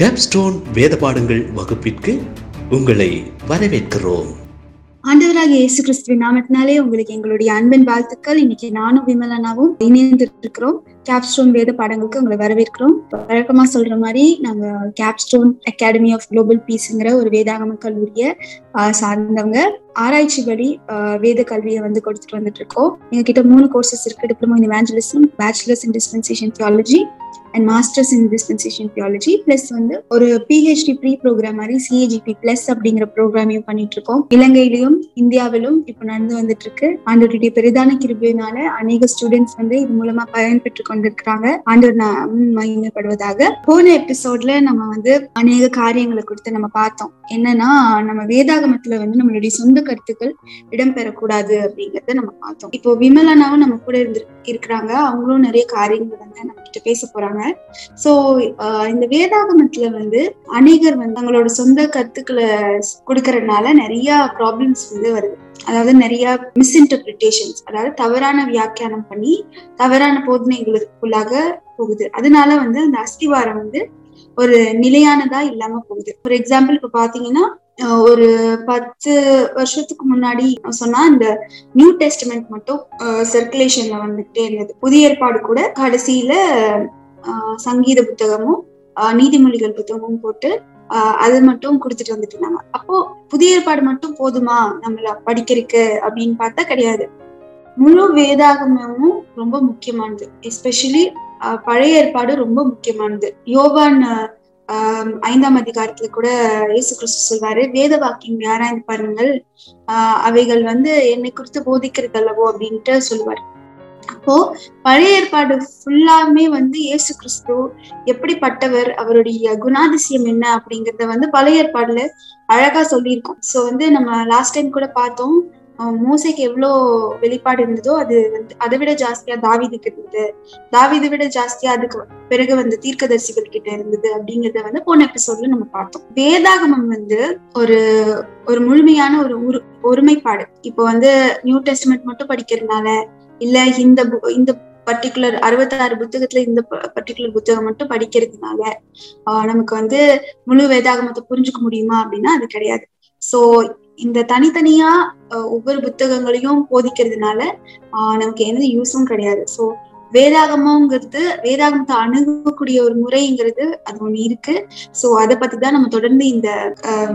Capstone வேத பாடங்கள் வகுப்பிற்கு உங்களை வரவேற்கிறோம். ஆண்டவராக இயேசு கிறிஸ்துவின் நாமத்தினாலே உங்களுக்கு எங்களுடைய அன்பின் வாழ்த்துக்கள். இன்னைக்கு நானும் விமலனாவும் இணைந்து இருக்கிறோம் கேப்ஸ்டோன் வேத பாடங்களுக்கு உங்களை வரவேற்கிறோம். வழக்கமா சொல்ற மாதிரி நாங்க கேப்ஸ்டோன் அகாடமி ஆஃப் குளோபல் பீஸ்ங்கிற ஒரு வேதாகம கல்லூரிய ஆஹ் சார்ந்தவங்க. ஆராய்ச்சிபடி ஆஹ் வேத கல்வியை வந்து கொடுத்துட்டு வந்துட்டு இருக்கோம். எங்ககிட்ட மூணு கோர்சஸ் இருக்கு. Diploma in evangelism bachelors in dispensation theology and masters in dispensation theology plus வந்து ஒரு பிஹெச்டி ப்ரீ ப்ரோக்ராம் மாதிரி சிஏஜிபி பிளஸ் அப்படிங்கிற ப்ரோக்ராமையும் பண்ணிட்டு இருக்கோம் இலங்கையிலும் இந்தியாவிலும் இப்ப நடந்து வந்துட்டு இருக்கு ஆண்டவருடைய பெரிதான கிருபியினால அநேக ஸ்டூடெண்ட்ஸ் வந்து இது மூலமா பயன்பெற்று கொண்டிருக்கிறாங்க. ஆண்டோர் நான் மகிமைப்படுவதாக. போன எபிசோட்ல நம்ம வந்து அநேக காரியங்களை கொடுத்து நம்ம பார்த்தோம். என்னன்னா நம்ம வேதாகமத்துல வந்து நம்மளுடைய சொந்த கருத்துக்கள் இடம்பெறக்கூடாது அப்படிங்கறத நம்ம பார்த்தோம். இப்போ விமலனாவும் நம்ம கூட இருந்து இருக்கிறாங்க. அவங்களும் நிறைய காரியங்கள் வந்து நம்ம கிட்ட பேச போறாங்க. சோ இந்த வேதாகமத்துல வந்து அநேகர் வந்து தங்களோட சொந்த கருத்துக்களை கொடுக்கறதுனால நிறைய ப்ராப்ளம்ஸ் வந்து வருது. அதாவது நிறைய மிஸ்இன்டர்பிரிட்டேஷன்ஸ் அதாவது தவறான வியாக்கியானம் பண்ணி தவறான போதனைகளுக்குள்ளாக போகுது. அதனால வந்து அந்த அஸ்திவாரம் வந்து ஒரு நிலையானதா இல்லாம போகுது. ஒரு எக்ஸாம்பிள் இப்ப பாத்தீங்கன்னா ஒரு பத்து வருஷத்துக்கு முன்னாடி சொன்னா இந்த நியூ டெஸ்ட்மெண்ட் மட்டும் சர்க்குலேஷன்ல வந்துகிட்டே இருந்தது. புதிய ஏற்பாடு கூட கடைசியில சங்கீத புத்தகமும் நீதிமொழிகள் புத்தகமும் போட்டு அது மட்டும் கொடுத்துட்டு வந்துட்டு இருந்தாங்க. அப்போ புதிய ஏற்பாடு மட்டும் போதுமா? நம்மள படிக்கிறதுக்கு அப்படின்னு பார்த்தா கிடையாது. முழு வேதாகமும் ரொம்ப முக்கியமானது. எஸ்பெஷலி பழைய ஏற்பாடு ரொம்ப முக்கியமானது. யோவான் ஆஹ் ஐந்தாம் அதிகாரத்துல கூட இயேசு கிறிஸ்து சொல்வாரு வேத வாக்கியம் யாராய்ந்து பாருங்கள் ஆஹ் அவைகள் வந்து என்னை குறித்து போதிக்கிறது அல்லவோ அப்படின்ட்டு சொல்லுவாரு அப்போ பழைய ஏற்பாடு ஃபுல்லாமே வந்து இயேசு கிறிஸ்து எப்படிப்பட்டவர் அவருடைய குணாதிசயம் என்ன அப்படிங்கறத வந்து பழைய ஏற்பாடுல அழகா சொல்லியிருக்கோம். சோ வந்து நம்ம லாஸ்ட் டைம் கூட பார்த்தோம் மூசைக்கு எவ்வளோ வெளிப்பாடு இருந்ததோ அது வந்து அதை விட ஜாஸ்தியா தாவிதுக்கு இருந்தது. தாவிதை விட ஜாஸ்தியா அதுக்கு பிறகு வந்து தீர்க்கதரிசிகள் கிட்ட இருந்தது அப்படிங்கறத வந்து போன எபிசோட்ல நம்ம பார்த்தோம். வேதாகமம் வந்து ஒரு ஒரு முழுமையான ஒரு உரு ஒருமைப்பாடு. இப்போ வந்து நியூ டெஸ்ட்மெண்ட் மட்டும் படிக்கிறதுனால இல்ல இந்த இந்த பர்டிகுலர் அறுபத்தாறு புத்தகத்துல இந்த பர்டிகுலர் புத்தகம் மட்டும் படிக்கிறதுனால ஆஹ் நமக்கு வந்து முழு வேதாகமத்தை புரிஞ்சுக்க முடியுமா அப்படின்னா அது கிடையாது. சோ இந்த தனித்தனியா ஒவ்வொரு புத்தகங்களையும் போதிக்கிறதுனால நமக்கு எந்த யூஸும் கிடையாது. சோ வேதாகமோங்கிறது வேதாகமத்தை அணுகக்கூடிய ஒரு முறைங்கிறது அது ஒண்ணு இருக்கு. சோ அதை பத்தி தான் நம்ம தொடர்ந்து இந்த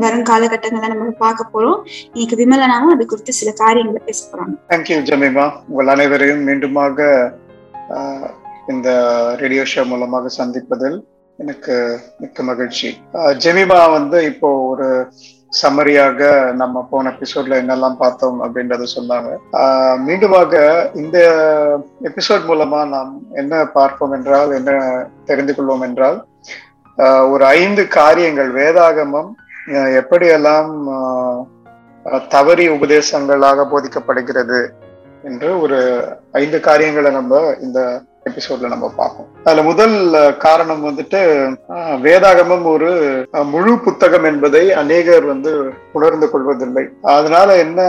வரும் காலகட்டங்களை நம்ம பார்க்க போறோம். இன்னைக்கு விமலனாவும் அது குறித்து சில காரியங்களை பேச போறாங்க தேங்க்யூ ஜமீமா. உங்கள் அனைவரையும் மீண்டுமாக இந்த ரேடியோ ஷோ மூலமாக சந்திப்பதில் எனக்கு மிக்க மகிழ்ச்சி. ஜெமிமா வந்து இப்போ ஒரு சம்மரியாக நம்ம போன எபிசோட்ல என்னெல்லாம் பார்த்தோம் அப்படின்றத சொன்னாங்க. மீண்டுமாக இந்த எபிசோட் மூலமா நாம் என்ன பார்ப்போம் என்றால் என்ன தெரிந்து கொள்வோம் என்றால் ஒரு ஐந்து காரியங்கள் வேதாகமம் எப்படியெல்லாம் தவறி உபதேசங்களாக போதிக்கப்படுகிறது என்று ஒரு ஐந்து காரியங்களை நம்ம இந்த எபிசோட்ல நம்ம பார்ப்போம். அதுல முதல் காரணம் வந்துட்டு வேதாகமம் ஒரு முழு புத்தகம் என்பதை அநேகர் வந்து உணர்ந்து கொள்வதில்லை. அதனால என்ன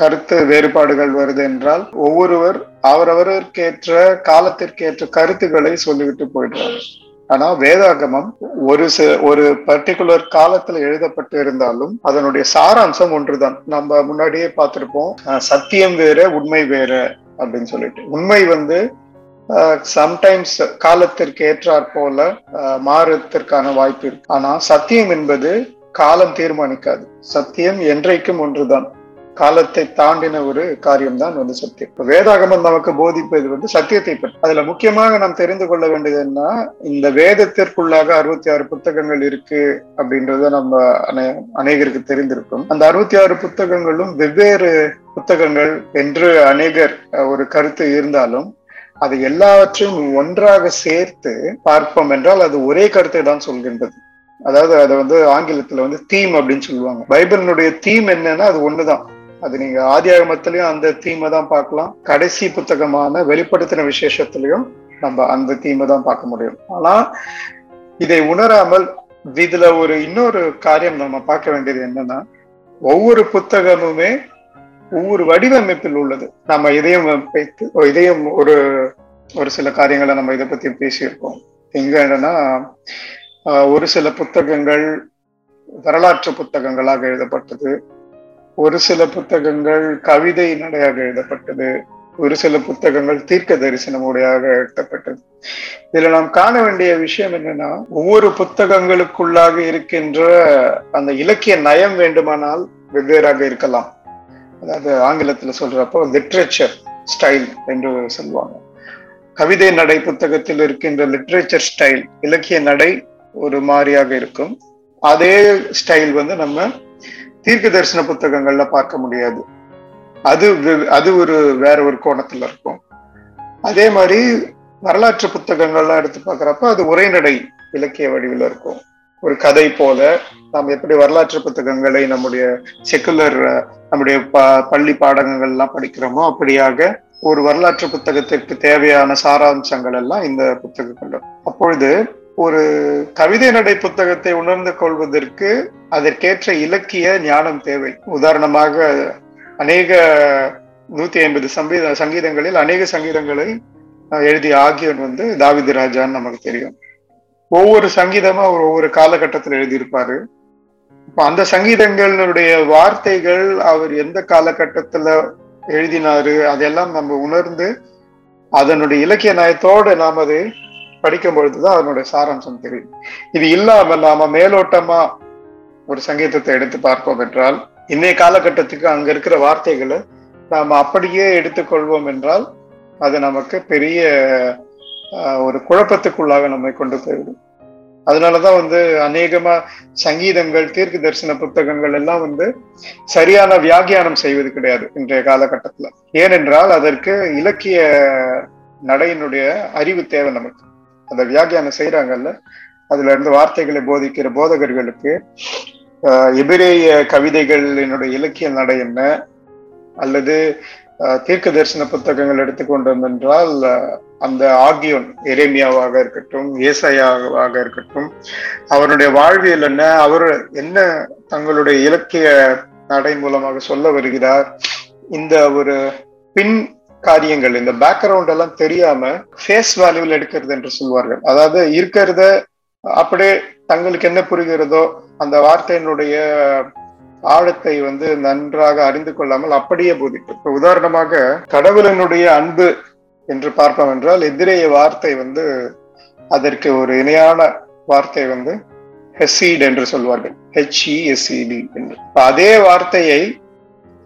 கருத்து வேறுபாடுகள் வருது என்றால் ஒவ்வொருவர் அவரவருக்கேற்ற காலத்திற்கேற்ற கருத்துக்களை சொல்லிவிட்டு போயிடுறாரு ஆனா வேதாகமம் ஒரு ஒரு பர்டிகுலர் காலத்துல எழுதப்பட்டு இருந்தாலும் அதனுடைய சாராம்சம் ஒன்றுதான். நம்ம முன்னாடியே பார்த்திருப்போம் சத்தியம் வேற உண்மை வேற அப்படின்னு சொல்லிட்டு. உண்மை வந்து Uh, சம்டைம்ஸ் காலத்திற்கு ஏற்றாற் போல uh, மாறுவதற்கான வாய்ப்பு இருக்கு. ஆனா சத்தியம் என்பது காலம் தீர்மானிக்காது. சத்தியம் என்றைக்கும் ஒன்றுதான். காலத்தை தாண்டின ஒரு காரியம் தான் வந்து சத்தியம். வேதாகமம் நமக்கு போதிப்பது வந்து சத்தியத்தை பற்றி. அதுல முக்கியமாக நாம் தெரிந்து கொள்ள வேண்டியது என்ன? இந்த வேதத்திற்குள்ளாக அறுபத்தி ஆறு புத்தகங்கள் இருக்கு அப்படின்றத நம்ம அநேகருக்கு தெரிந்திருக்கும். அந்த அறுபத்தி ஆறு புத்தகங்களும் வெவ்வேறு புத்தகங்கள் என்று அநேகர் uh, ஒரு கருத்து இருந்தாலும் அது எல்லாவற்றையும் ஒன்றாக சேர்த்து பார்ப்போம் என்றால் அது ஒரே கருத்தை தான் சொல்கின்றது. அதாவது அதை வந்து ஆங்கிலத்துல வந்து தீம் அப்படின்னு சொல்லுவாங்க. பைபிளினுடைய தீம் என்னன்னா அது ஒண்ணுதான். அது நீங்க ஆதி ஆகமத்திலையும் அந்த தீமை தான் பார்க்கலாம். கடைசி புத்தகமான வெளிப்படுத்தின விசேஷத்திலையும் நம்ம அந்த தீமை தான் பார்க்க முடியும். ஆனா இதை உணராமல் இதுல ஒரு இன்னொரு காரியம் நம்ம பார்க்க வேண்டியது என்னன்னா ஒவ்வொரு புத்தகமுமே ஒவ்வொரு வடிவமைப்பில் உள்ளது. நம்ம இதயம் வைத்து இதயம் ஒரு ஒரு சில காரியங்களை நம்ம இதை பத்தி பேசியிருக்கோம். எங்க என்னன்னா ஒரு சில புத்தகங்கள் வரலாற்று புத்தகங்களாக எழுதப்பட்டது. ஒரு சில புத்தகங்கள் கவிதை நடையாக எழுதப்பட்டது. ஒரு சில புத்தகங்கள் தீர்க்க தரிசனமுடையாக எழுதப்பட்டது. இதுல நாம் காண வேண்டிய விஷயம் என்னன்னா ஒவ்வொரு புத்தகங்களுக்குள்ளாக இருக்கின்ற அந்த இலக்கிய நயம் வேண்டுமானால் வெவ்வேறாக இருக்கலாம். அதாவது ஆங்கிலத்துல சொல்றப்போ லிட்ரேச்சர் ஸ்டைல் என்று சொல்லுவாங்க. கவிதை நடை புத்தகத்தில் இருக்கின்ற லிட்ரேச்சர் ஸ்டைல் இலக்கிய நடை ஒரு மாதிரியாக இருக்கும். அதே ஸ்டைல் வந்து நம்ம தீர்க்க தரிசன புத்தகங்கள்ல பார்க்க முடியாது. அது அது ஒரு வேற ஒரு கோணத்துல இருக்கும். அதே மாதிரி வரலாற்று புத்தகங்கள்லாம் எடுத்து பார்க்கறப்ப அது உரைநடை இலக்கிய வடிவில் இருக்கும். ஒரு கதை போல நாம் எப்படி வரலாற்று புத்தகங்களை நம்முடைய செக்குலர் நம்முடைய ப பள்ளி பாடங்கள் எல்லாம் படிக்கிறோமோ அப்படியாக ஒரு வரலாற்று புத்தகத்திற்கு தேவையான சாராம்சங்கள் எல்லாம் இந்த புத்தகங்கள். அப்பொழுது ஒரு கவிதை நடை புத்தகத்தை உணர்ந்து கொள்வதற்கு அதற்கேற்ற இலக்கிய ஞானம் தேவை. உதாரணமாக அநேக நூத்தி ஐம்பது சங்கீத சங்கீதங்களில் அநேக சங்கீதங்களை அஹ், எழுதிய ஆகியோன் வந்து தாவிது ராஜான்னு நமக்கு தெரியும். ஒவ்வொரு சங்கீதமும் அவர் ஒவ்வொரு காலகட்டத்தில் எழுதியிருப்பாரு. இப்ப அந்த சங்கீதங்களுடைய வார்த்தைகள் அவர் எந்த காலகட்டத்துல எழுதினாரு அதெல்லாம் நம்ம உணர்ந்து அதனுடைய இலக்கிய நயத்தோடு நாம் அதை படிக்கும் பொழுதுதான் அதனுடைய சாராம்சம் தெரியும். இது இல்லாம நாம மேலோட்டமா ஒரு சங்கீதத்தை எடுத்து பார்ப்போம் என்றால் இன்னைய காலகட்டத்துக்கு அங்க இருக்கிற வார்த்தைகளை நாம் அப்படியே எடுத்துக்கொள்வோம் என்றால் அது நமக்கு பெரிய ஒரு குழப்பத்துக்குள்ளாக நம்மை கொண்டு போய்விடும். அதனாலதான் வந்து அநேகமா சங்கீதங்கள் தீர்க்க தரிசன புத்தகங்கள் எல்லாம் வந்து சரியான வியாகியானம் செய்வது கிடையாது இன்றைய காலகட்டத்துல. ஏனென்றால் அதற்கு இலக்கிய நடையினுடைய அறிவு தேவை நமக்கு. அந்த வியாக்கியானம் செய்யறாங்கல்ல அதுல இருந்து வார்த்தைகளை போதிக்கிற போதகர்களுக்கு எபிரேய கவிதைகளினுடைய இலக்கிய நடை என்ன? அல்லது தீர்க்க தரிசன புத்தகங்கள் எடுத்துக்கொண்டோம் என்றால் அந்த ஆகியோன் எரேமியாவாக இருக்கட்டும் ஏசாயாவாக இருக்கட்டும் அவருடைய வாழ்வியல் என்ன அவர் என்ன தங்களுடைய இலக்கிய நடை மூலமாக சொல்ல வருகிறார் இந்த ஒரு பின் காரியங்கள் இந்த பேக்ரவுண்ட் எல்லாம் தெரியாம ஃபேஸ் வேல்யூல எடுக்கிறது என்று சொல்வார்கள். அதாவது இருக்கிறத அப்படியே தங்களுக்கு என்ன புரிகிறதோ அந்த வார்த்தையினுடைய ஆழத்தை வந்து நன்றாக அறிந்து கொள்ளாமல் அப்படியே போதிப்பு உதாரணமாக கடவுளனுடைய அன்பு என்று பார்ப்போம் என்றால் எதிரேய வார்த்தை வந்து அதற்கு ஒரு இணையான வார்த்தை வந்து ஹெசீட் என்று சொல்வார்கள். ஹெச்இஎஸ்இடி என்று. அதே வார்த்தையை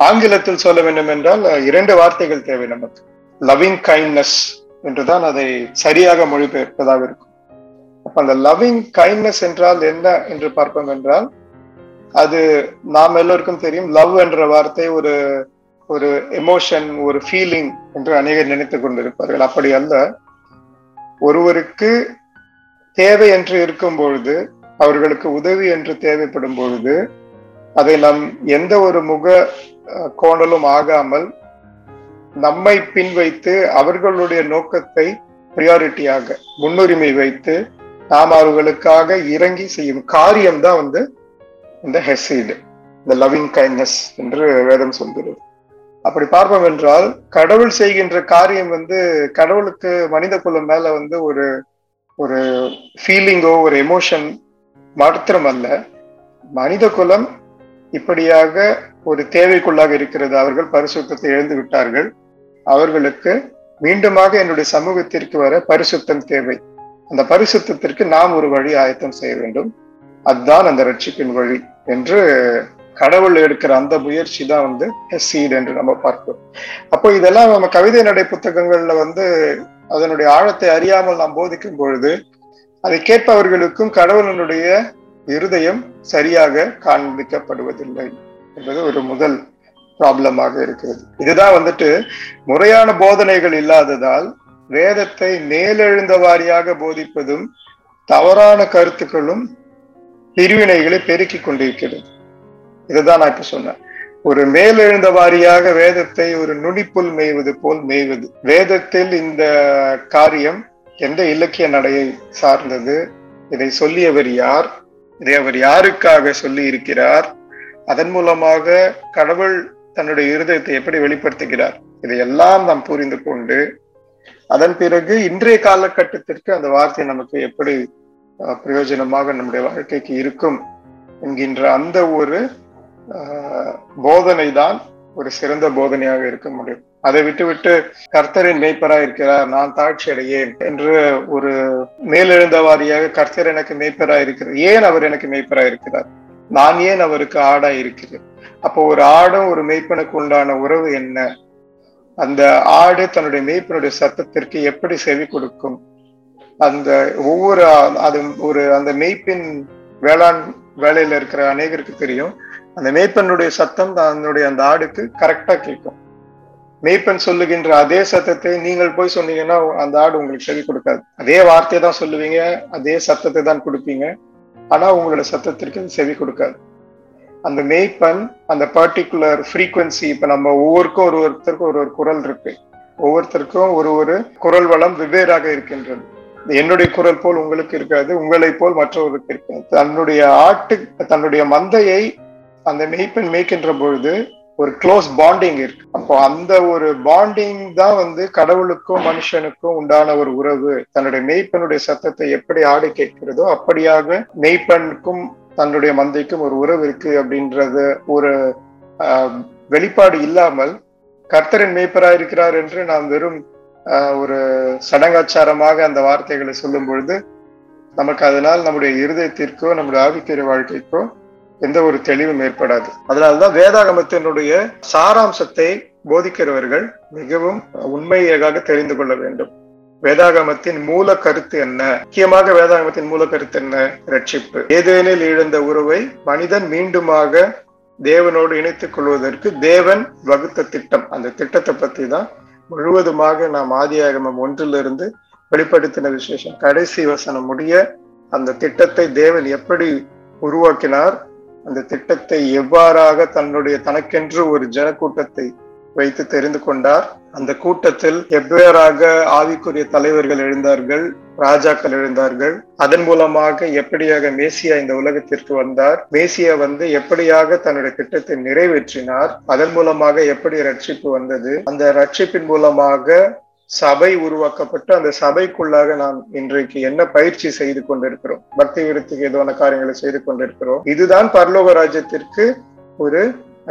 ஆங்கிலத்தில் சொல்ல வேண்டும் என்றால் இரண்டு வார்த்தைகள் தேவை நமக்கு. லவ்விங் கைண்ட்னஸ் என்றுதான் அதை சரியாக மொழிபெயர்ப்பதாக இருக்கும். அப்ப அந்த லவ்விங் கைண்ட்னஸ் என்றால் என்ன என்று பார்ப்போம் என்றால் அது நாம் எல்லோருக்கும் தெரியும். லவ் என்ற வார்த்தை ஒரு ஒரு எமோஷன் ஒரு ஃபீலிங் என்று அநேகர் நினைத்துக் கொண்டிருப்பார்கள். அப்படி அல்ல. ஒருவருக்கு தேவை என்று இருக்கும் பொழுது அவர்களுக்கு உதவி என்று தேவைப்படும் பொழுது அதை நம் எந்த ஒரு முக கோணலும் ஆகாமல் நம்மை பின் வைத்து அவர்களுடைய நோக்கத்தை ப்ரியாரிட்டியாக முன்னுரிமை வைத்து நாம் அவர்களுக்காக இறங்கி செய்யும் காரியம்தான் வந்து இந்த ஹெசீடு இந்த லவ்விங் கைண்ட்னஸ் என்று வேதம் சொல்கிறது. அப்படி பார்ப்போம் என்றால் கடவுள் செய்கின்ற காரியம் வந்து கடவுளுக்கு மனித குலம் மேல வந்து ஒரு ஒரு ஃபீலிங்கோ ஒரு எமோஷன் மாத்திரம் அல்ல. மனித குலம் இப்படியாக ஒரு தேவைக்குள்ளாக இருக்கிறது. அவர்கள் பரிசுத்தத்தை இழந்து விட்டார்கள். அவர்களுக்கு மீண்டுமாக என்னுடைய சமூகத்திற்கு வர பரிசுத்தம் தேவை. அந்த பரிசுத்தத்திற்கு நாம் ஒரு வழி ஆயத்தம் செய்ய வேண்டும். அதுதான் அந்த ரட்சிப்பின் வழி என்று கடவுள் எடுக்கிற அந்த முயற்சி தான் வந்து ஹெசீட் என்று நம்ம பார்க்கிறோம். அப்போ இதெல்லாம் நம்ம கவிதை நடை புத்தகங்கள்ல வந்து அதனுடைய ஆழத்தை அறியாமல் நாம் போதிக்கும் பொழுது அதை கேட்பவர்களுக்கும் கடவுளனுடைய இருதயம் சரியாக காண்பிக்கப்படுவதில்லை என்பது ஒரு முதல் ப்ராப்ளமாக இருக்கிறது. இதுதான் வந்துட்டு முறையான போதனைகள் இல்லாததால் வேதத்தை மேலெழுந்த வாரியாக போதிப்பதும் தவறான கருத்துக்களும் பிரிவினைகளை பெருக்கிக் கொண்டிருக்கிறது. இதுதான் நான் இப்ப சொன்னேன். ஒரு மேலெழுந்த வாரியாக வேதத்தை ஒரு நுனிப்புல் மேய்வது போல் மேய்வது. வேதத்தில் இந்த காரியம் எந்த இலக்கிய நடையை சார்ந்தது? இதை சொல்லியவர் யார்? இதை அவர் யாருக்காக சொல்லி இருக்கிறார் அதன் மூலமாக கடவுள் தன்னுடைய இருதயத்தை எப்படி வெளிப்படுத்துகிறார்? இதையெல்லாம் நாம் புரிந்து கொண்டு அதன் பிறகு இன்றைய காலகட்டத்திற்கு அந்த வார்த்தை நமக்கு எப்படி அஹ், பிரயோஜனமாக நம்முடைய வாழ்க்கைக்கு இருக்கும் என்கின்ற அந்த ஒரு போதனை தான் ஒரு சிறந்த போதனையாக இருக்க முடியும். அதை விட்டுவிட்டு கர்த்தரின் மேய்ப்பரா இருக்கிறார் நான் தாழ்ச்சி அடையேன் என்று ஒரு மேலெழுந்த வாரியாக கர்த்தர் எனக்கு மேய்ப்பரா இருக்கிறார் ஏன் அவர் எனக்கு மேய்ப்பரா இருக்கிறார் நான் ஏன் அவருக்கு ஆடா இருக்கிறேன்? அப்போ ஒரு ஆடும் ஒரு மேய்ப்பனுக்கு உண்டான உறவு என்ன? அந்த ஆடு தன்னுடைய மேய்ப்பனுடைய சத்தத்திற்கு எப்படி செவி கொடுக்கும்? அந்த ஒவ்வொரு அது ஒரு அந்த மெய்ப்பின் வேளாண் வேலையில இருக்கிற அநேகருக்கு தெரியும். அந்த மேய்ப்பனுடைய சத்தம் தன்னுடைய அந்த ஆடுக்கு கரெக்டா கேட்கும். மேய்ப்பன் சொல்லுகின்ற அதே சத்தத்தை நீங்கள் போய் சொன்னீங்கன்னா அந்த ஆடு உங்களுக்கு செவி கொடுக்காது. அதே வார்த்தையை தான் சொல்லுவீங்க அதே சத்தத்தை தான் கொடுப்பீங்க. ஆனா உங்களோட சத்தத்திற்கு செவி கொடுக்காது. அந்த மேய்ப்பன் அந்த பர்டிகுலர் ஃப்ரீக்வன்சி இப்ப நம்ம ஒவ்வொருக்கும் ஒரு ஒருத்தருக்கும் ஒரு ஒரு குரல் இருக்கு. ஒவ்வொருத்தருக்கும் ஒரு ஒரு குரல் வளம் வெவ்வேறாக இருக்கின்றது. என்னுடைய குரல் போல் உங்களுக்கு இருக்காது உங்களை போல் மற்றவருக்கு இருக்காது. தன்னுடைய ஆட்டு தன்னுடைய மந்தையை அந்த மெய்ப்பெண் மேய்க்கின்ற பொழுது ஒரு க்ளோஸ் பாண்டிங் இருக்கு. அப்போ அந்த ஒரு பாண்டிங் தான் வந்து கடவுளுக்கும் மனுஷனுக்கும் உண்டான ஒரு உறவு. தன்னுடைய மெய்ப்பெண்ணுடைய சத்தத்தை எப்படி ஆடு கேட்கிறதோ அப்படியாக மெய்ப்பெண்ணுக்கும் தன்னுடைய மந்தைக்கும் ஒரு உறவு இருக்கு அப்படின்றது ஒரு வெளிப்பாடு இல்லாமல் கர்த்தரின் மேய்ப்பரா இருக்கிறார் என்று நாம் வெறும் ஒரு சடங்காச்சாரமாக அந்த வார்த்தைகளை சொல்லும் பொழுது நமக்கு அதனால் நம்முடைய இருதயத்திற்கோ நம்முடைய ஆவிக்கிற வாழ்க்கைக்கோ எந்த ஒரு தெளிவும் ஏற்படாது. அதனாலதான் வேதாகமத்தினுடைய சாராம்சத்தை போதிக்கிறவர்கள் மிகவும் உண்மையாக தெரிந்து கொள்ள வேண்டும். வேதாகமத்தின் மூல கருத்து என்ன? முக்கியமாக வேதாகமத்தின் மூல கருத்து என்ன? ரட்சிப்பு. ஏதேனில் இழந்த உறவை மனிதன் மீண்டுமாக தேவனோடு இணைத்துக் கொள்வதற்கு தேவன் வகுத்த திட்டம். அந்த திட்டத்தை பத்தி தான் முழுவதுமாக நாம் ஆதியாகமம் ஒன்றிலிருந்து வெளிப்படுத்தின விசேஷம். கடைசி வசனம் முடிய அந்த திட்டத்தை தேவன் எப்படி உருவாக்கினார்? அந்த திட்டத்தை எவ்வாறாக தன்னுடைய தனக்கென்று ஒரு ஜனக்கூட்டத்தை வைத்து தெரிந்து கொண்டார்? அந்த கூட்டத்தில் எவ்வாறாக ஆவிக்குரிய தலைவர்கள் எழுந்தார்கள் ராஜாக்கள் எழுந்தார்கள் அதன் மூலமாக எப்படியாக மேசியா இந்த உலகத்திற்கு வந்தார் மேசியா வந்து எப்படியாக தன்னுடைய திட்டத்தை நிறைவேற்றினார் அதன் மூலமாக எப்படி ரட்சிப்பு வந்தது அந்த ரட்சிப்பின் மூலமாக சபை உருவாக்கப்பட்டு அந்த சபைக்குள்ளாக நாம் இன்றைக்கு என்ன பயிற்சி செய்து கொண்டிருக்கிறோம்? பக்தி விருத்திக்கு எதுவான காரியங்களை செய்து கொண்டிருக்கிறோம்? இதுதான் பரலோக ராஜ்யத்திற்கு ஒரு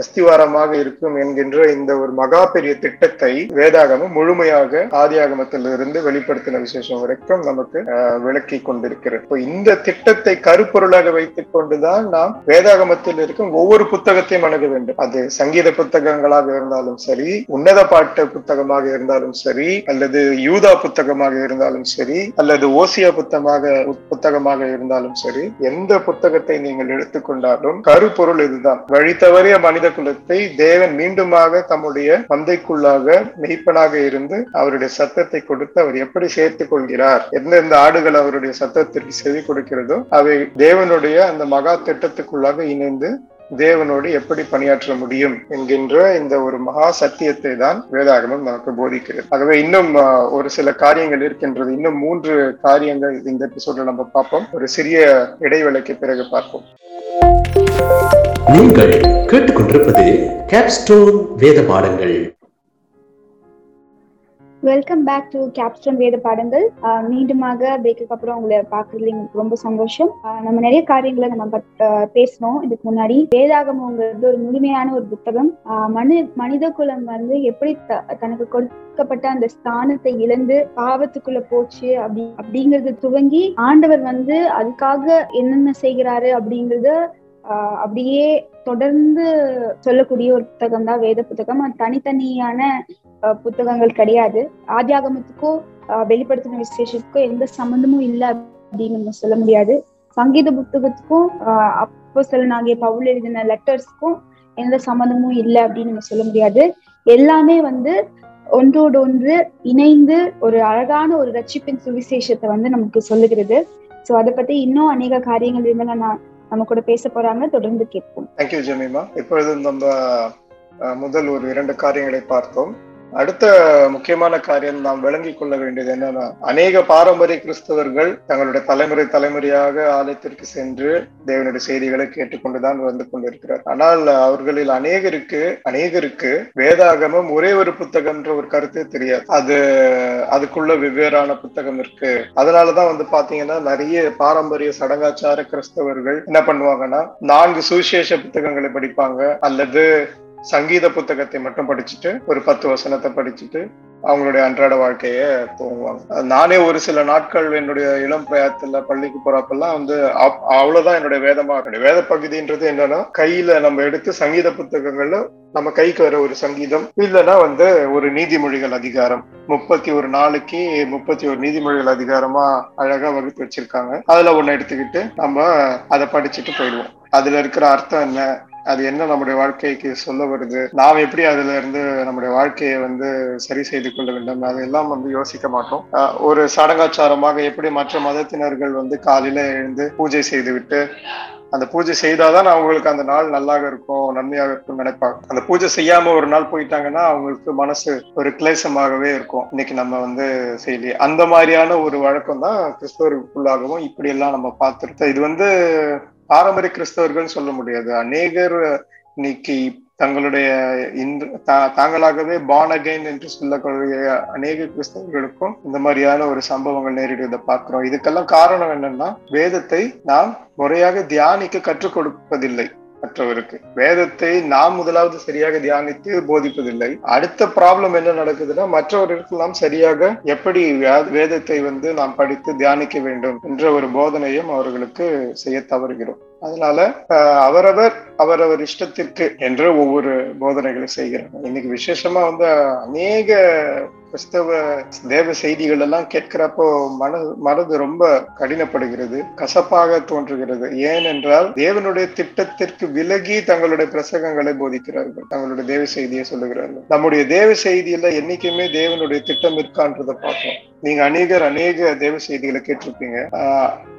அஸ்திவாரமாக இருக்கும் என்கின்ற இந்த ஒரு மகா பெரிய திட்டத்தை வேதாகமம் முழுமையாக ஆதியாகமத்திலிருந்து வெளிப்படுத்தின விசேஷம் வரைக்கும் நமக்கு விளக்கி கொண்டிருக்கிறது. இப்போ இந்த திட்டத்தை கருப்பொருளாக வைத்துக் கொண்டுதான் நாம் வேதாகமத்தில் இருக்கும் ஒவ்வொரு புத்தகத்தையும் அணுக வேண்டும். அது சங்கீத புத்தகங்களாக இருந்தாலும் சரி உன்னத பாட்டு புத்தகமாக இருந்தாலும் சரி அல்லது யூதா புத்தகமாக இருந்தாலும் சரி அல்லது ஓசியா புத்தகமாக புத்தகமாக இருந்தாலும் சரி எந்த புத்தகத்தை நீங்கள் எடுத்துக்கொண்டாலும் கருப்பொருள் இதுதான். வழி தவறிய மனித குலத்தை தேவன் மீண்டுமாக தம்முடைய மந்தைக்குள்ளாக மெய்ப்பனாக இருந்து அவருடைய சத்தத்தை கொடுத்து அவர் எப்படி சேர்த்துக் கொள்கிறார் எந்தெந்த ஆடுகள் அவருடைய சத்தத்திற்கு செவி கொடுக்கிறதோ அவை தேவனுடைய அந்த மகா திட்டத்துக்குள்ளாக இணைந்து தேவனோடு எப்படி பணியாற்ற முடியும் என்கின்ற இந்த ஒரு மகா சத்தியத்தை தான் வேதாகமம் நமக்கு போதிக்கிறது. ஆகவே இன்னும் ஒரு சில காரியங்கள் இருக்கின்றது. இன்னும் மூன்று காரியங்கள் இந்த எபிசோட்ல நம்ம பார்ப்போம். ஒரு சிறிய இடைவேளைக்கு பிறகு பார்ப்போம். நீங்கள் கேட்டுக்கொண்டிருப்பது கேப்ஸ்டோன் வேத பாடங்கள். வெல்கம் பேக் டு கேப்ஸ்டன் வேத பாடங்கள். ஆஹ் மீண்டுமாக பிரேக்குக்கு அப்புறம் உங்களை பார்க்கறதுல எங்களுக்கு ரொம்ப சந்தோஷம். ஆஹ் நம்ம நிறைய காரியங்களை நம்ம பேசணும் இதுக்கு முன்னாடி வேதாகமங்கிறது ஒரு முழுமையான ஒரு புத்தகம். ஆஹ் மனி மனித குலம் வந்து எப்படி த- தனக்கு கொடுக்கப்பட்ட அந்த ஸ்தானத்தை இழந்து பாவத்துக்குள்ள போச்சு அப்படி அப்படிங்கறது துவங்கி ஆண்டவர் வந்து அதுக்காக என்னென்ன செய்கிறாரு அப்படிங்கறத அப்படியே தொடர்ந்து சொல்லக்கூடிய ஒரு புத்தகம் தான் வேத புத்தகம். அது தனித்தனியான புத்தகங்கள் கிடையாது. ஆதியாகமத்துக்கோ வெளிப்படுத்தின விசேஷத்துக்கோ எந்த சம்மந்தமும் இல்லை அப்படின்னு நம்ம சொல்ல முடியாது. சங்கீத புத்தகத்துக்கும் அஹ் அப்போஸ்தலனாகிய பவுல் எழுதின லெட்டர்ஸ்க்கும் எந்த சம்மந்தமும் இல்லை அப்படின்னு நம்ம சொல்ல முடியாது. எல்லாமே வந்து ஒன்றோடு ஒன்று இணைந்து ஒரு அழகான ஒரு ரட்சிப்பின் சுவிசேஷத்தை வந்து நமக்கு சொல்லுகிறது. சோ அதை பத்தி இன்னும் அநேக காரியங்கள் இருந்தாலும் நான் நம்ம கூட பேச போறாங்க தொடர்ந்து கேட்போம். தேங்க்யூ ஜெமிமா இப்பொழுது நம்ம முதல் ஒரு இரண்டு காரியங்களை பார்த்தோம். அடுத்த முக்கியமான காரியம் நாம் விளங்கிக் கொள்ள வேண்டியது என்னன்னா அநேக பாரம்பரிய கிறிஸ்தவர்கள் தங்களுடைய தலைமுறை தலைமுறையாக ஆலயத்திற்கு சென்று தேவனுடைய செய்திகளை கேட்டுக்கொண்டுதான் வந்து கொண்டிருக்கிறார். ஆனால் அவர்களில் அநேகருக்கு அநேகருக்கு வேதாகமம் ஒரே ஒரு புத்தகம்ன்ற ஒரு கருத்து தெரியாது. அது அதுக்குள்ள வெவ்வேறான புத்தகம் இருக்கு. அதனாலதான் வந்து பாத்தீங்கன்னா நிறைய பாரம்பரிய சடங்காச்சார கிறிஸ்தவர்கள் என்ன பண்ணுவாங்கன்னா நான்கு சுவிசேஷ புத்தகங்களை படிப்பாங்க. அல்லது சங்கீத புத்தகத்தை மட்டும் படிச்சுட்டு ஒரு பத்து வசனத்தை படிச்சுட்டு அவங்களுடைய அன்றாட வாழ்க்கைய தூங்குவாங்க நானே ஒரு சில நாட்கள் என்னுடைய இளம் பிரயாத்துல பள்ளிக்கு போறப்பெல்லாம் வந்து அவ்வளவுதான் என்னுடைய வேதமா என்னுடைய வேத பகுதின்றது என்னன்னா கையில நம்ம எடுத்து சங்கீத புத்தகங்கள்ல நம்ம கைக்கு வர ஒரு சங்கீதம் இல்லைன்னா வந்து ஒரு நீதிமொழிகள் அதிகாரம். முப்பத்தி ஒரு நாளைக்கு முப்பத்தி ஒரு நீதிமொழிகள் அதிகாரமா அழகா வகுத்து வச்சிருக்காங்க. அதுல ஒண்ணு எடுத்துக்கிட்டு நம்ம அதை படிச்சுட்டு போயிடுவோம். அதுல இருக்கிற அர்த்தம் என்ன? அது என்ன நம்முடைய வாழ்க்கைக்கு சொல்ல வருது? நாம் எப்படி அதுல இருந்து நம்முடைய வாழ்க்கையை வந்து சரி செய்து கொள்ள வேண்டும்? அதெல்லாம் வந்து யோசிக்க மாட்டோம். ஒரு சடங்காச்சாரமாக எப்படி மற்ற மதத்தினர்கள் வந்து காலையில எழுந்து பூஜை செய்து விட்டு அந்த பூஜை செய்தாதான் அவங்களுக்கு அந்த நாள் நல்லாக இருக்கும் நன்மையாக இருக்கும் நினைப்பாங்க. அந்த பூஜை செய்யாம ஒரு நாள் போயிட்டாங்கன்னா அவங்களுக்கு மனசு ஒரு கிளேசமாகவே இருக்கும். இன்னைக்கு நம்ம வந்து செய்யலையே அந்த மாதிரியான ஒரு வழக்கம் தான் கிறிஸ்தவர்களுக்குள்ளாகவும் இப்படி எல்லாம் நம்ம பார்த்துருக்கோம். இது வந்து பாரம்பரிய கிறிஸ்தவர்கள் சொல்ல முடியாது. அநேகர் இன்னைக்கு தங்களுடைய இன்று தாங்களாகவே பான் அகைன் என்று சொல்லக்கூடிய அநேக கிறிஸ்தவர்களுக்கும் இந்த மாதிரியான ஒரு சம்பவங்கள் நேரிடுவதை பார்க்கிறோம். இதுக்கெல்லாம் காரணம் என்னன்னா வேதத்தை நாம் முறையாக தியானிக்க கற்றுக் கொடுப்பதில்லை. மற்றவருக்கு வேதத்தை நாம் முதலாவது சரியாக தியானித்து போதிப்பதில்லை. அடுத்த ப்ராப்ளம் என்ன நடக்குதுன்னா மற்றவர்களுக்கு நாம் சரியாக எப்படி வேதத்தை வந்து நாம் படித்து தியானிக்க வேண்டும் என்ற ஒரு போதனையும் அவர்களுக்கு செய்ய தவறுகிறோம். அதனால அவரவர் அவரவர் இஷ்டத்திற்கு என்று ஒவ்வொரு போதனைகளை செய்கிறாங்க. இன்னைக்கு விசேஷமா வந்து அநேக கிறிஸ்தவ தேவ செய்திகள் எல்லாம் கேட்கிறப்போ மனது மனது ரொம்ப கடினப்படுகிறது கசப்பாக தோன்றுகிறது. ஏனென்றால் தேவனுடைய திட்டத்திற்கு விலகி தங்களுடைய பிரசங்கங்களை போதிக்கிறார்கள். தங்களுடைய தேவ செய்தியை சொல்லுகிறார்கள். நம்முடைய தேவ செய்தியில என்னைக்குமே தேவனுடைய திட்டம் இருக்கான்றதை பார்க்கணும் நீங்க அநேகர் அநேக தேவ செய்திகளை கேட்டிருப்பீங்க.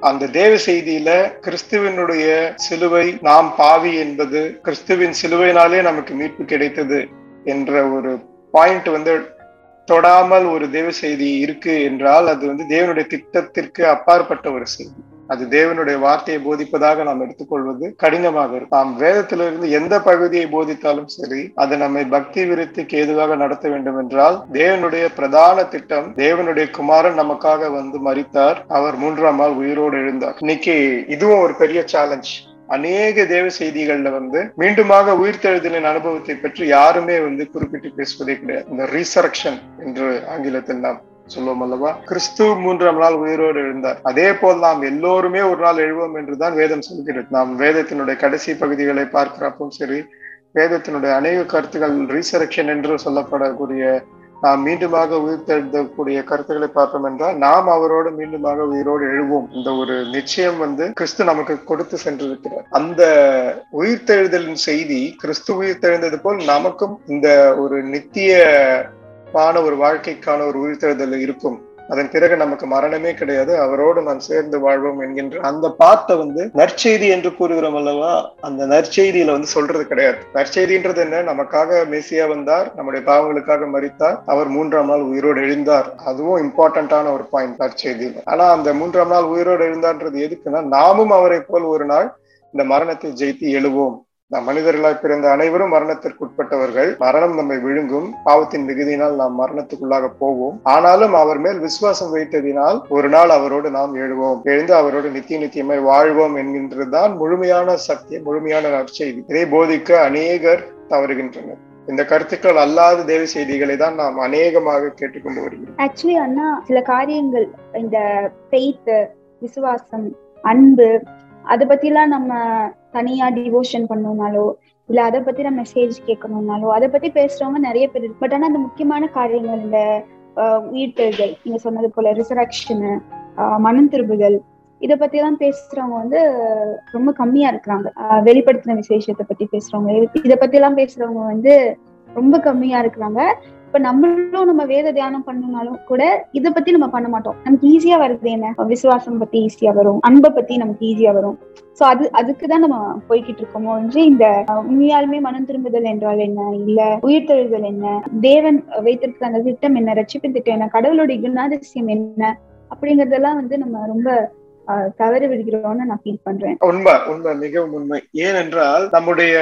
அந்த தேவ செய்தியில கிறிஸ்துவனுடைய சிலுவை நாம் பாவி என்பது கிறிஸ்துவின் சிலுவையினாலே நமக்கு மீட்பு கிடைத்தது என்ற ஒரு பாயிண்ட் வந்து தொடாமல் ஒரு தேவ செய்தி இருக்கு என்றால் அது வந்து தேவனுடைய திட்டத்திற்கு அப்பாற்பட்ட ஒரு செய்தி. அது தேவனுடைய வார்த்தையை போதிப்பதாக நாம் எடுத்துக்கொள்வது கடினமாக இருக்கும். நாம் வேதத்திலிருந்து எந்த பகுதியை போதித்தாலும் சரி அது நம்மை பக்தி விருத்திக்கு ஏதுவாக நடத்த வேண்டும் என்றால் தேவனுடைய பிரதான திட்டம் தேவனுடைய குமாரன் நமக்காக வந்து மறித்தார் அவர் மூன்றாம் நாள் உயிரோடு எழுந்தார். இன்னைக்கு இதுவும் ஒரு பெரிய சேலஞ்ச் அநேக தேவ செய்திகள்ல வந்து மீண்டுமாக உயிர்த்தெழுதலின் அனுபவத்தை பற்றி யாருமே வந்து குறிப்பிட்டு பேசுவதே கிடையாது. இந்த ரீசரக்ஷன் என்று ஆங்கிலத்தில் நாம் சொல்லுவோம் அல்லவா? கிறிஸ்து மூன்றாம் நாள் உயிரோடு எழுந்தார். அதே போல் நாம் எல்லோருமே ஒரு நாள் எழுவோம் என்றுதான் வேதம் சொல்கிறது. நாம் வேதத்தினுடைய கடைசி பகுதிகளை பார்க்கிறப்பவும் சரி வேதத்தினுடைய அநேக கருத்துக்கள் ரீசரக்ஷன் என்று சொல்லப்படக்கூடிய நாம் மீண்டுமாக உயிர்த்தெழுதக்கூடிய கருத்துக்களை பார்த்தோம் என்றால் நாம் அவரோடு மீண்டுமாக உயிரோடு எழுவோம். இந்த ஒரு நிச்சயம் வந்து கிறிஸ்து நமக்கு கொடுத்து சென்றிருக்கிறார். அந்த உயிர்த்தெழுதலின் செய்தி கிறிஸ்து உயிர்த்தெழுந்தது போல் நமக்கும் இந்த ஒரு நித்திய சிறப்பான ஒரு வாழ்க்கைக்கான ஒரு உயிர்த்தெழுதல் இருக்கும். அதன் பிறகு நமக்கு மரணமே கிடையாது. அவரோடு நாம் சேர்ந்து வாழ்வோம் என்கின்ற அந்த பாட்டை வந்து நற்செய்தி என்று கூறுகிறோம் அல்லவா? அந்த நற்செய்தியில வந்து சொல்றது கிடையாது. நற்செய்தின்றது என்ன? நமக்காக மெசியா வந்தார் நம்முடைய பாவங்களுக்காக மறித்தார் அவர் மூன்றாம் நாள் உயிரோடு எழுந்தார். அதுவும் இம்பார்ட்டன்டான ஒரு பாயிண்ட் நற்செய்தியில. ஆனா அந்த மூன்றாம் நாள் உயிரோடு எழுந்தார்ன்றது எதுக்குன்னா நாமும் அவரை போல் ஒரு நாள் இந்த மரணத்தை ஜெயித்து எழுவோம். நாம் மனிதர்களாய் பிறந்த அனைவரும் மரணத்திற்கு உட்பட்டவர்கள் மரணம் நம்மை விழுங்கும். பாவத்தின் மிகுதியினால் நாம் மரணத்துக்குள்ளாக போவோம். ஆனாலும் அவர் மேல் விசுவாசம் வைத்ததினால் ஒரு நாள் அவரோடு நாம் எழுவோம். எழுந்து அவரோடு நித்திய நித்தியமாய் வாழ்வோம் என்கின்றதுதான் முழுமையான சக்தி முழுமையான நற்செய்தி. இதை போதிக்க அநேகர் தவறுகின்றனர். இந்த கருத்துக்கள் அல்லாத தேவ செய்திகளை தான் நாம் அநேகமாக கேட்டுக்கொண்டு வருகிறோம். ஆக்சுவலி அண்ணா சில காரியங்கள் இந்த ஃபெய்த் விசுவாசம் அன்பு அதை பத்திலாம் நம்ம தனியா டிவோஷன் பண்ணணும்னாலோ இல்ல அதை பத்தி நம்ம மெசேஜ் கேட்கணும்னாலோ அதை பத்தி பேசுறவங்க நிறைய பேர் இருக்கு. பட் ஆனா அந்த முக்கியமான காரியங்கள் இந்த உயிர்த்தெழுதல் நீங்க சொன்னது போல ரிசரக்ஷனு மனம் திரும்புதல் இதை பத்தி எல்லாம் பேசுறவங்க வந்து ரொம்ப கம்மியா இருக்கிறாங்க. வெளிப்படுத்தின விசேஷத்தை பத்தி பேசுறவங்க இதை பத்தி எல்லாம் பேசுறவங்க வந்து ரொம்ப கம்மியா இருக்கிறாங்க. இப்ப நம்மளும் நம்ம வேத தியானம் பண்ணனாலும் கூட இத பத்தி நம்ம பண்ண மாட்டோம். நமக்கு ஈஸியா வருது என்ன? விசுவாசம் பத்தி ஈஸியா வரும். அன்பை பத்தி நமக்கு ஈஸியா வரும். சோ அது அதுக்குதான் நம்ம போய்கிட்டு இருக்கோமோ என்று இந்த உண்மையாலுமே மனம் திரும்புதல் என்றால் என்ன? இல்ல உயிர்த்தெழுதல் என்ன? தேவன் வைத்திருக்கிற அந்த திட்டம் என்ன? ரட்சிப்பின் திட்டம் என்ன? கடவுளுடைய குணாதிசயம் என்ன? அப்படிங்கறதெல்லாம் வந்து நம்ம ரொம்ப தவறு விடுகிறோம்னு நான் ஃபீல் பண்றேன். உண்மை உண்மை மிகவும் உண்மை. ஏனென்றால் நம்முடைய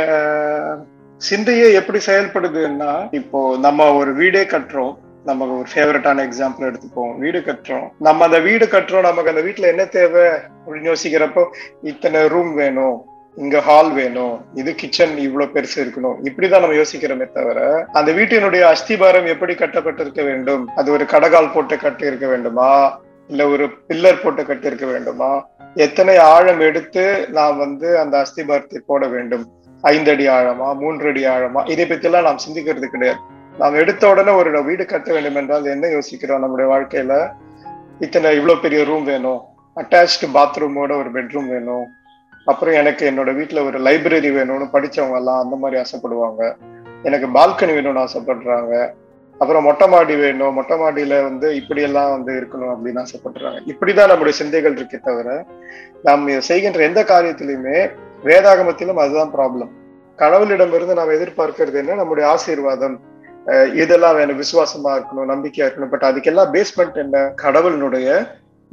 சிந்தையே எப்படி செயல்படுதுன்னா இப்போ நம்ம ஒரு வீடே கட்டுறோம் நமக்கு ஒரு ஃபேவரட்டான எக்ஸாம்பிள் எடுத்துப்போம். வீடு கட்டுறோம். நம்ம அந்த வீடு கட்டுறோம் நமக்கு அந்த வீட்டுல என்ன தேவை அப்படின்னு யோசிக்கிறப்போ இத்தனை ரூம் வேணும் இங்க ஹால் வேணும் இது கிச்சன் இவ்வளவு பெருசு இருக்கணும். இப்படிதான் நம்ம யோசிக்கிறோமே தவிர அந்த வீட்டினுடைய அஸ்திபாரம் எப்படி கட்டப்பட்டிருக்க வேண்டும்? அது ஒரு கடகால் போட்டு கட்டி இருக்க வேண்டுமா? இல்ல ஒரு பில்லர் போட்டு கட்டி இருக்க வேண்டுமா? எத்தனை ஆழம் எடுத்து நாம் வந்து அந்த அஸ்திபாரத்தை போட வேண்டும்? ஐந்து அடி ஆழமா மூன்று அடி ஆழமா இதை பற்றிலாம் நாம் சிந்திக்கிறது கிடையாது. நாம் எடுத்த உடனே ஒரு வீடு கட்ட வேண்டும் என்றால் என்ன யோசிக்கிறோம் நம்முடைய வாழ்க்கையில? இத்தனை இவ்வளவு பெரிய ரூம் வேணும். அட்டாச்டு பாத்ரூமோட ஒரு பெட்ரூம் வேணும். அப்புறம் எனக்கு என்னோட வீட்டுல ஒரு லைப்ரரி வேணும்னு படிச்சவங்க எல்லாம் அந்த மாதிரி ஆசைப்படுவாங்க. எனக்கு பால்கனி வேணும்னு ஆசைப்படுறாங்க. அப்புறம் மொட்டை மாடி வேணும். மொட்டை மாடியில வந்து இப்படியெல்லாம் வந்து இருக்கணும் அப்படின்னு ஆசைப்படுறாங்க. இப்படிதான் நம்முடைய சிந்தைகள் இருக்கே தவிர நாம் செய்கின்ற எந்த காரியத்திலையுமே வேதாகமத்திலும் அதுதான் ப்ராப்ளம் கடவுளிடமிருந்து நாம் எதிர்பார்க்கிறது என்ன? நம்முடைய ஆசீர்வாதம். இதெல்லாம் வேணும் விசுவாசமா இருக்கணும் நம்பிக்கையா இருக்கணும். பட் அதுக்கெல்லாம் பேஸ்மெண்ட் என்ன? கடவுளினுடைய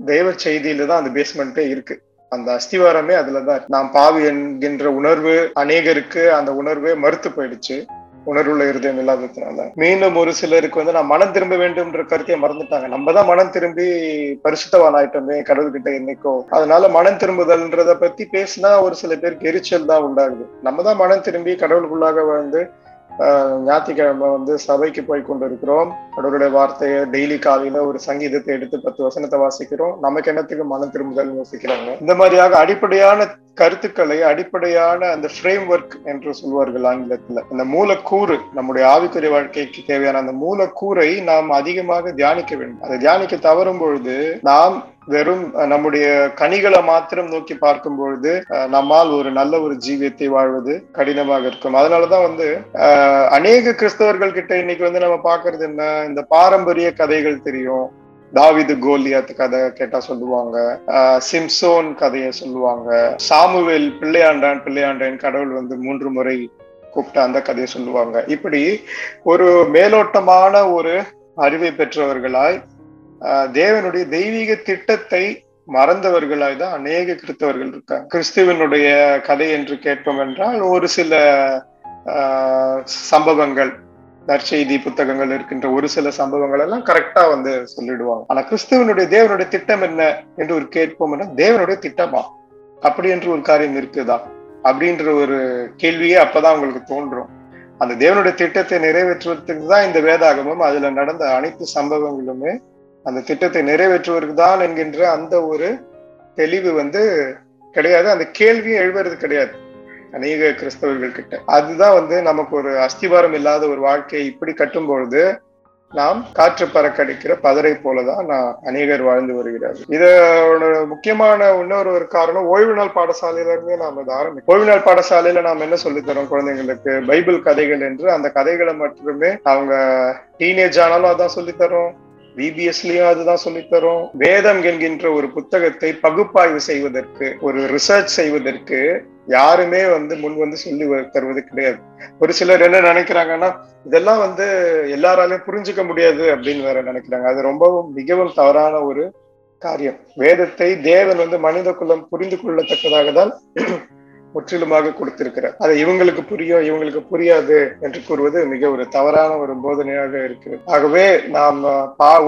தெய்வ செய்தியில தான் அந்த பேஸ்மெண்ட்டே இருக்கு. அந்த அஸ்திவாரமே அதுலதான் நாம் பாவி என்கின்ற உணர்வு அநேகருக்கு அந்த உணர்வே மறுத்து போயிடுச்சு. உணர்வுள்ள இருதயம் இல்லாததுனால. மீண்டும் ஒரு சிலருக்கு வந்து நான் மனம் திரும்ப வேண்டும்ன்ற கருத்தையே மறந்துட்டாங்க. நம்ம தான் மனம் திரும்பி பரிசுத்தவான் ஆயிட்டோமே கடவுள்கிட்ட என்னைக்கோ. அதனால மனம் திரும்புதல்ன்றத பத்தி பேசினா ஒரு சில பேருக்கு எரிச்சல் தான் உண்டாகுது. நம்ம தான் மனம் திரும்பி கடவுளுக்குள்ளாக வந்து ஞாயிற்றுக்கிழமை வந்து சபைக்கு போய் கொண்டிருக்கிறோம். கடவுளுடைய வார்த்தையை டெய்லி காலையில ஒரு சங்கீதத்தை எடுத்து பத்து வசனத்தை வாசிக்கிறோம். நமக்கு என்னத்துக்கு மனம் திரும்புதல் யோசிக்கிறாங்க. இந்த மாதிரியாக அடிப்படையான கருத்துக்களை அடிப்படையான அந்த ஃப்ரேம் ஒர்க் என்று சொல்வார்கள் ஆங்கிலத்துல. அந்த மூலக்கூறு நம்முடைய ஆவிக்குரிய வாழ்க்கைக்கு தேவையான அந்த மூலக்கூறை நாம் அதிகமாக தியானிக்க வேண்டும். அதை தியானிக்க தவறும் பொழுது நாம் வெறும் நம்முடைய கனிகளை மாத்திரம் நோக்கி பார்க்கும் பொழுது நம்மால் ஒரு நல்ல ஒரு ஜீவியத்தை வாழ்வது கடினமாக இருக்கும். அதனாலதான் வந்து அநேக கிறிஸ்தவர்கள் கிட்ட இன்னைக்கு வந்து நம்ம பாக்குறது என்ன? இந்த பாரம்பரிய கதைகள் தெரியும். தாவிது கோலியாத் கதை கேட்டா சொல்லுவாங்க. ஆஹ் சிம்சோன் கதையை சொல்லுவாங்க. சாமுவேல் பிள்ளையாண்டான் பிள்ளையாண்டான் கடவுள் வந்து மூன்று முறை கூப்பிட்ட அந்த கதையை சொல்லுவாங்க. இப்படி ஒரு மேலோட்டமான ஒரு அறிவை பெற்றவர்களாய் தேவனுடைய தெய்வீக திட்டத்தை மறந்தவர்களாய் தான் அநேக கிறிஸ்தவர்கள் இருக்காங்க. கிறிஸ்துவனுடைய கதை என்று கேட்போம் என்றால் ஒரு சில ஆஹ் சம்பவங்கள் நற்செய்தி புத்தகங்கள் இருக்கின்ற ஒரு சில சம்பவங்கள் எல்லாம் கரெக்டா வந்து சொல்லிடுவாங்க. ஆனா கிறிஸ்துவனுடைய தேவனுடைய திட்டம் என்ன என்று ஒரு கேட்போம் என்றால் தேவனுடைய திட்டமா? அப்படி என்று ஒரு காரியம் இருக்குதா? அப்படின்ற ஒரு கேள்வியே அப்பதான் உங்களுக்கு தோன்றும். அந்த தேவனுடைய திட்டத்தை நிறைவேற்றுவதற்கு தான் இந்த வேதாகமும் அதுல நடந்த அனைத்து சம்பவங்களுமே அந்த திட்டத்தை நிறைவேற்றுவதற்கு தான் என்கின்ற அந்த ஒரு தெளிவு வந்து கிடையாது. அந்த கேள்வியும் எழுவது கிடையாது. அநேக கிறிஸ்தவர்கள் கிட்ட. அதுதான் வந்து நமக்கு ஒரு அஸ்திவாரம் இல்லாத ஒரு வாழ்க்கையை இப்படி கட்டும் பொழுது நாம் காற்று பறக்கடிக்கிற பதரை போலதான் நான் அநேகர் வாழ்ந்து வருகிறார்கள். இதோட முக்கியமான இன்னொரு ஒரு காரணம் ஓய்வு நாள் பாடசாலையில இருந்தே நாம் இதை ஆரம்பிக்கும் ஓய்வு நாள் பாடசாலையில நாம் என்ன சொல்லித் தரோம் குழந்தைங்களுக்கு? பைபிள் கதைகள் என்று அந்த கதைகளை மட்டுமே அவங்க டீனேஜ் ஆனாலும் அதான் சொல்லித் தரோம் பிபிஎஸ்லயும் அதுதான் சொல்லித் தரும் வேதம் என்கின்ற ஒரு புத்தகத்தை பகுப்பாய்வு செய்வதற்கு ஒரு ரிசர்ச் செய்வதற்கு யாருமே வந்து முன் வந்து சொல்லி வ- தருவது கிடையாது. ஒரு சிலர் என்ன நினைக்கிறாங்கன்னா இதெல்லாம் வந்து எல்லாராலையும் புரிஞ்சுக்க முடியாது அப்படின்னு வேற நினைக்கிறாங்க. அது ரொம்பவும் மிகவும் தவறான ஒரு காரியம். வேதத்தை தேவன் வந்து மனித குலம் புரிந்து கொள்ளத்தக்கதாக தான் முற்றிலுமாக கொடுத்திருக்கிறார். அதை இவங்களுக்கு புரியும் இவங்களுக்கு புரியாது என்று கூறுவது மிக ஒரு தவறான ஒரு போதனையாக இருக்கு. ஆகவே நாம்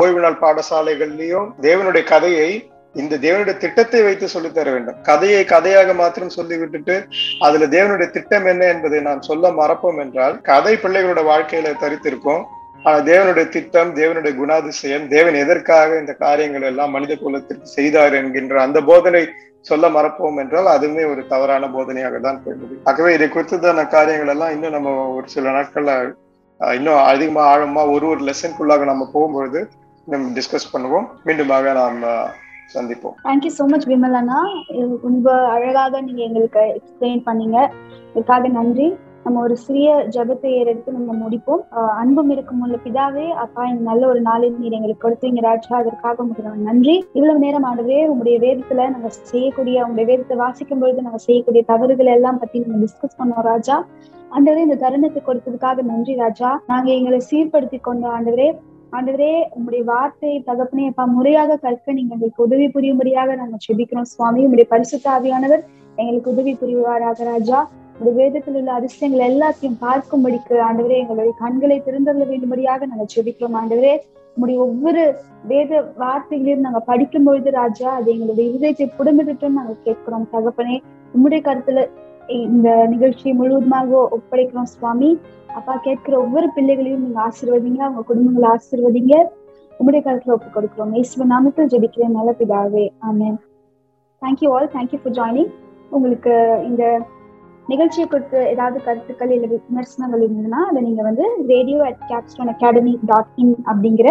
ஓய்வு நாள் பாடசாலைகள்லயும் தேவனுடைய கதையை இந்த தேவனுடைய திட்டத்தை வைத்து சொல்லித் தர வேண்டும். கதையை கதையாக மாத்திரம் சொல்லி விட்டுட்டு அதுல தேவனுடைய திட்டம் என்ன என்பதை நாம் சொல்ல மறப்போம் என்றால் கதை பிள்ளைகளோட வாழ்க்கையில தரித்திருக்கும் ஆனா தேவனுடைய திட்டம் தேவனுடைய குணாதிசயம் தேவன் எதற்காக இந்த காரியங்கள் எல்லாம் மனித குலத்திற்கு செய்தார் என்கின்ற அந்த போதனை சொல்ல மறப்போம் என்றால் அதுவுமே ஒரு தவறான போதனையாக தான் போயிடுது ஆகவே இதை குறித்ததான காரியங்கள் எல்லாம் இன்னும் நம்ம ஒரு சில நாட்கள்ல இன்னும் அதிகமா ஆழமா ஒரு ஒரு லெசனுக்குள்ளாக நம்ம போகும்பொழுது நம்ம டிஸ்கஸ் பண்ணுவோம். மீண்டுமாக நாம் சந்திப்போம். சந்திப்போம் தேங்க்யூ சோ மச் விமலனா ரொம்ப அழகாக நீங்க எங்களுக்கு எக்ஸ்பிளைன் பண்ணீங்க. இதுக்காக நன்றி. நம்ம ஒரு சிறிய ஜபத்தை எடுத்து நம்ம முடிப்போம். அன்பும் இருக்கும் உள்ள பிதாவே அப்பா இந்த நல்ல ஒரு நாளில் நீர் எங்களுக்கு கொடுத்தீங்க ராஜா. அதற்காக உங்களுக்கு நன்றி. இவ்வளவு நேரம் ஆனவே உங்களுடைய வேதத்துல நம்ம செய்யக்கூடிய உங்களுடைய வேதத்தை வாசிக்கும் பொழுது நம்ம செய்யக்கூடிய தவறுகள் எல்லாம் பத்தி நம்ம டிஸ்கஸ் பண்ணோம் ராஜா. ஆண்டவரே இந்த தருணத்தை கொடுத்ததுக்காக நன்றி ராஜா. நாங்க எங்களை சீர்படுத்தி கொண்டோம் ஆண்டவரே. ஆண்டவரே உங்களுடைய வார்த்தை தகப்பனே அப்பா முறையாக கற்க நீங்க எங்களுக்கு உதவி புரியும்படியாக நாங்க செபிக்கிறோம். சுவாமி உங்களுடைய பரிசுத்த ஆவியானவர் எங்களுக்கு உதவி புரிவாராக ராஜா. இந்த வேதத்தில் உள்ள அதிசயங்கள் எல்லாத்தையும் பார்க்கும்படிக்கு ஆண்டவரே எங்களுடைய கண்களை திறந்தள்ள வேண்டும்படியாக நாங்க செபிக்கிறோம் ஆண்டவரே. உங்களுடைய ஒவ்வொரு வேத வார்த்தைகளையும் நாங்க படிக்கும் பொழுது ராஜா அது எங்களுடைய இருதயத்தை புடமிட்டு நாங்க கேட்கிறோம் தகப்பனே. உம்முடைய கருத்துல இந்த நிகழ்ச்சியை முழுவதுமாக ஒப்படைக்கிறோம் சுவாமி. அப்பா கேட்கிற ஒவ்வொரு பிள்ளைகளையும் நீங்க ஆசிர்வதிங்க அவங்க குடும்பங்களை ஆசிர்வதிங்க. உங்களுடைய கருத்துல ஒப்பு கொடுக்கிறோம். ஈஸ்வர நாமத்தில் ஜெபிக்கிறேன் நல்ல பிதாவே. Amen. Thank you all thank you for joining உங்களுக்கு இந்த நிகழ்ச்சியை குறித்து ஏதாவது கருத்துக்கள் இல்லை விமர்சனங்கள் இருந்ததுன்னா அதை நீங்க வந்து radio at Capstone academy dot in அப்படிங்கிற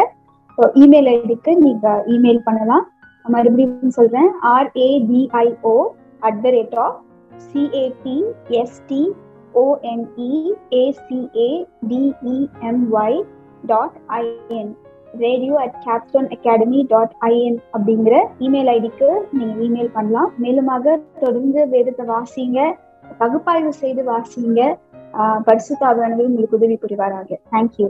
இமெயில் ஐடிக்கு நீங்க இமெயில் பண்ணலாம். மறுபடியும் சொல்றேன். ஆர்ஏபிஐஓ at the rate of சிஏபிஎஸ்டி ONE ஏசிஏடிஇஎம்ஒய் dot IN radio at Capstone academy dot IN அப்படிங்கிற இமெயில் ஐடிக்கு நீங்க இமெயில் பண்ணலாம். மேலுமாக தொடர்ந்து வேதத்தை வாசிங்க பகுப்பாய்வு செய்து வாசிங்க. பரிசுத்தாவியானவர் உங்களுக்கு உதவி புரிவாராக. தேங்க்யூ